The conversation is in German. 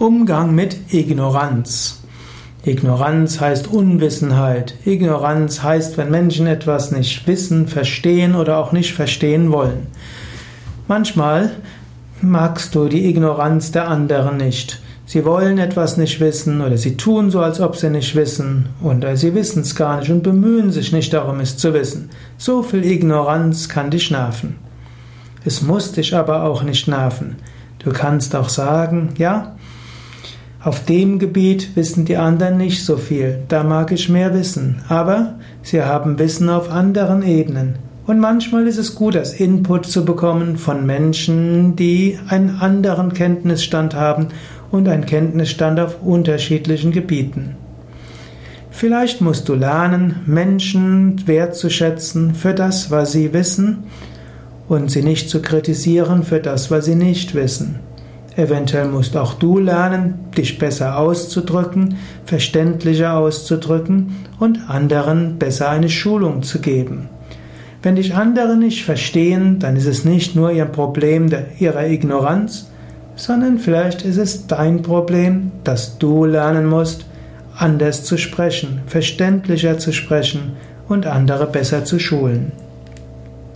Umgang mit Ignoranz. Ignoranz heißt Unwissenheit. Ignoranz heißt, wenn Menschen etwas nicht wissen, verstehen oder auch nicht verstehen wollen. Manchmal magst du die Ignoranz der anderen nicht. Sie wollen etwas nicht wissen oder sie tun so, als ob sie nicht wissen oder sie wissen es gar nicht und bemühen sich nicht darum, es zu wissen. So viel Ignoranz kann dich nerven. Es muss dich aber auch nicht nerven. Du kannst auch sagen, ja, auf dem Gebiet wissen die anderen nicht so viel, da mag ich mehr wissen, aber sie haben Wissen auf anderen Ebenen. Und manchmal ist es gut, das Input zu bekommen von Menschen, die einen anderen Kenntnisstand haben und einen Kenntnisstand auf unterschiedlichen Gebieten. Vielleicht musst du lernen, Menschen wertzuschätzen für das, was sie wissen und sie nicht zu kritisieren für das, was sie nicht wissen. Eventuell musst auch du lernen, dich besser auszudrücken, verständlicher auszudrücken und anderen besser eine Schulung zu geben. Wenn dich andere nicht verstehen, dann ist es nicht nur ihr Problem ihrer Ignoranz, sondern vielleicht ist es dein Problem, dass du lernen musst, anders zu sprechen, verständlicher zu sprechen und andere besser zu schulen.